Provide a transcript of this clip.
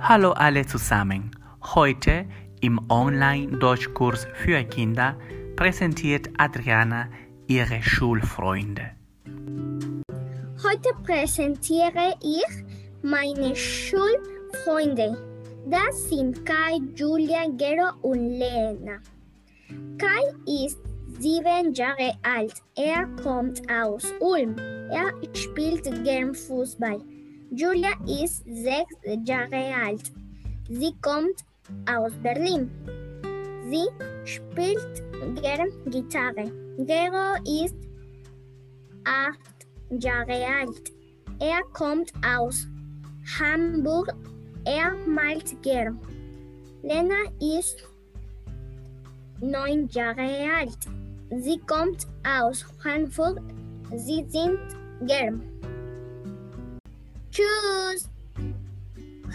Hallo alle zusammen. Heute im Online-Deutschkurs für Kinder präsentiert Adriana ihre Schulfreunde. Heute präsentiere ich meine Schulfreunde. Das sind Kai, Julia, Gero und Lena. Kai ist sieben Jahre alt. Er kommt aus Ulm. Er spielt gern Fußball. Julia ist sechs Jahre alt. Sie kommt aus Berlin. Sie spielt gern Gitarre. Gero ist acht Jahre alt. Er kommt aus Hamburg. Er malt gern. Lena ist neun Jahre alt. Sie kommt aus Frankfurt. Sie singt gern. Tschüss!